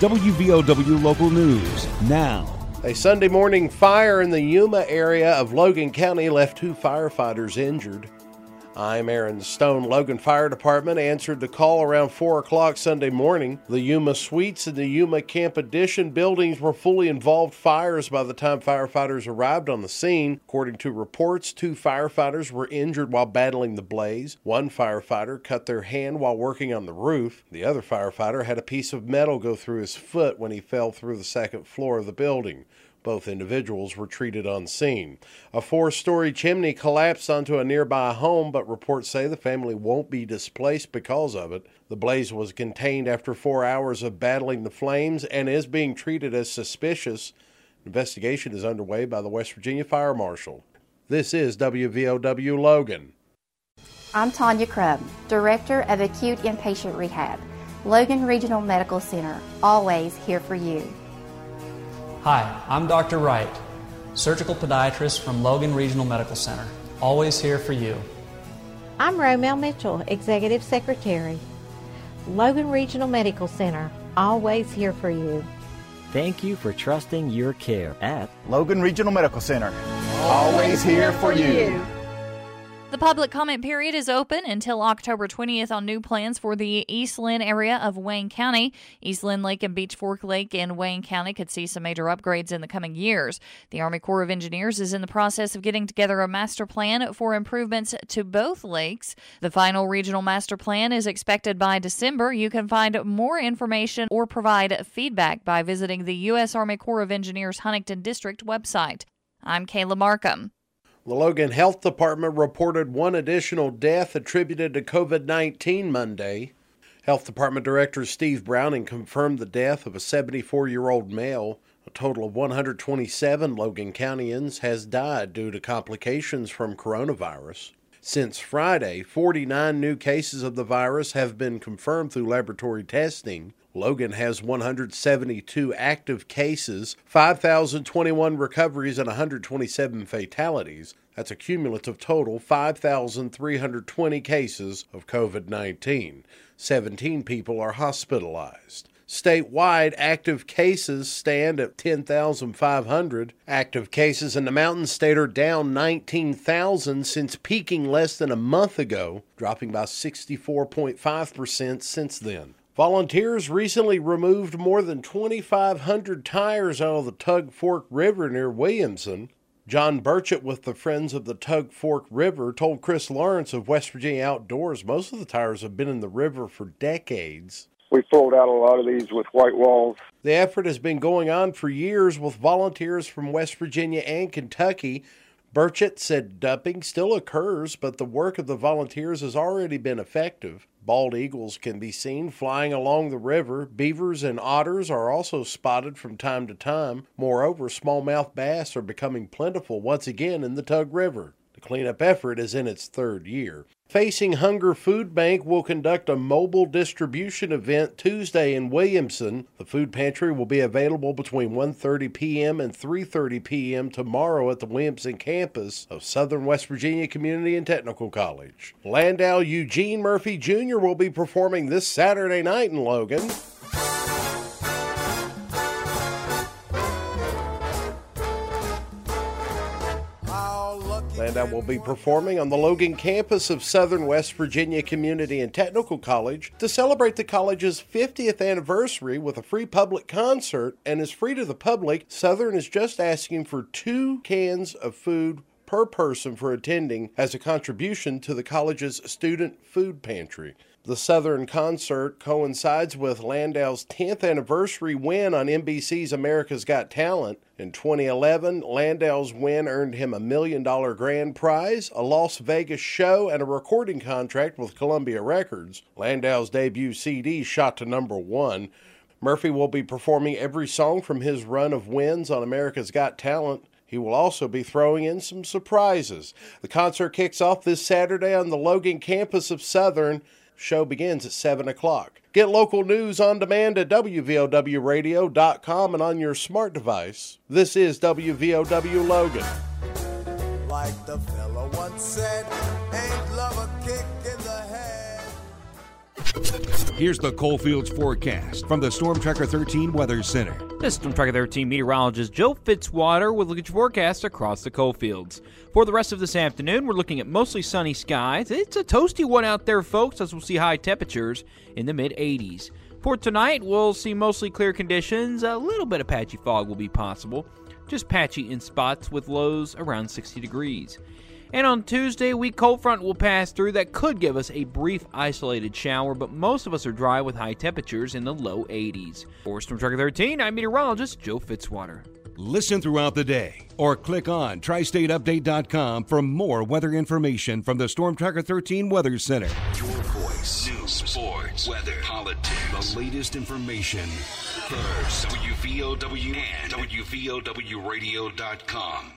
WVOW Local News now. A Sunday morning fire in the Yuma area of Logan County left two firefighters injured. I'm Aaron Stone. Logan Fire Department answered the call around 4 o'clock Sunday morning. The Yuma Suites and the Yuma Camp Addition buildings were fully involved fires by the time firefighters arrived on the scene. According to reports, two firefighters were injured while battling the blaze. One firefighter cut their hand while working on the roof. The other firefighter had a piece of metal go through his foot when he fell through the second floor of the building. Both individuals were treated on scene. A four story chimney collapsed onto a nearby home, but reports say the family won't be displaced because of it. The blaze was contained after four hours of battling the flames and is being treated as suspicious. Investigation is underway by the West Virginia Fire Marshal. This is WVOW Logan. I'm Tanya Crum, Director of Acute Inpatient Rehab, Logan Regional Medical Center, always here for you. Hi, I'm Dr. Wright, surgical podiatrist from Logan Regional Medical Center. Always here for you. I'm Romel Mitchell, Executive Secretary. Logan Regional Medical Center, always here for you. Thank you for trusting your care at Logan Regional Medical Center. Always here for you. The public comment period is open until October 20th on new plans for the East Lynn area of Wayne County. East Lynn Lake and Beach Fork Lake in Wayne County could see some major upgrades in the coming years. The Army Corps of Engineers is in the process of getting together a master plan for improvements to both lakes. The final regional master plan is expected by December. You can find more information or provide feedback by visiting the U.S. Army Corps of Engineers Huntington District website. I'm Kayla Markham. The Logan Health Department reported one additional death attributed to COVID 19 Monday. Health Department Director Steve Browning confirmed the death of a 74 year old male. A total of 127 Logan Countyans has died due to complications from coronavirus. Since Friday, 49 new cases of the virus have been confirmed through laboratory testing. Logan has 172 active cases, 5,021 recoveries, and 127 fatalities. That's a cumulative total 5,320 cases of COVID 19. 17 people are hospitalized. Statewide, active cases stand at 10,500. Active cases in the Mountain State are down 19,000 since peaking less than a month ago, dropping by 64.5% since then. Volunteers recently removed more than 2,500 tires out of the Tug Fork River near Williamson. John Burchett with the Friends of the Tug Fork River told Chris Lawrence of West Virginia Outdoors most of the tires have been in the river for decades. We pulled out a lot of these with white walls. The effort has been going on for years with volunteers from West Virginia and Kentucky. Burchett said dumping still occurs, but the work of the volunteers has already been effective. Bald eagles can be seen flying along the river. Beavers and otters are also spotted from time to time. Moreover, smallmouth bass are becoming plentiful once again in the Tug River. The cleanup effort is in its third year. Facing Hunger Food Bank will conduct a mobile distribution event Tuesday in Williamson. The food pantry will be available between 1:30 p.m. and 3:30 p.m. tomorrow at the Williamson campus of Southern West Virginia Community and Technical College. Landau Eugene Murphy Jr. will be performing this Saturday night in Logan. Landau will be performing on the Logan campus of Southern West Virginia Community and Technical College to celebrate the college's 50th anniversary with a free public concert and is free to the public. Southern is just asking for two cans of food per person for attending as a contribution to the college's student food pantry. The Southern concert coincides with Landau's 10th anniversary win on NBC's America's Got Talent. In 2011, Landau's win earned him a million dollar grand prize, a Las Vegas show, and a recording contract with Columbia Records. Landau's debut CD shot to number one. Murphy will be performing every song from his run of wins on America's Got Talent. He will also be throwing in some surprises. The concert kicks off this Saturday on the Logan campus of Southern. Show begins at 7 o'clock. Get local news on demand at WVOWradio.com and on your smart device. This is WVOW Logan. Like the fella once said, ain't love a kick in the head. Here's the Coalfields forecast from the Storm Tracker 13 Weather Center. This is Storm Tracker 13 meteorologist Joe Fitzwater with look at your forecast across the Coalfields. For the rest of this afternoon, we're looking at mostly sunny skies. It's a toasty one out there, folks, as we'll see high temperatures in the mid 80s. For tonight, we'll see mostly clear conditions. A little bit of patchy fog will be possible, just patchy in spots with lows around 60 degrees. And on Tuesday, a weak cold front will pass through that could give us a brief isolated shower, but most of us are dry with high temperatures in the low 80s. For Storm Tracker 13, I'm meteorologist Joe Fitzwater. Listen throughout the day or click on tristateupdate.com for more weather information from the Storm Tracker 13 Weather Center. Your voice, news, sports, weather, politics, the latest information. First, WVOW and WVOWradio.com.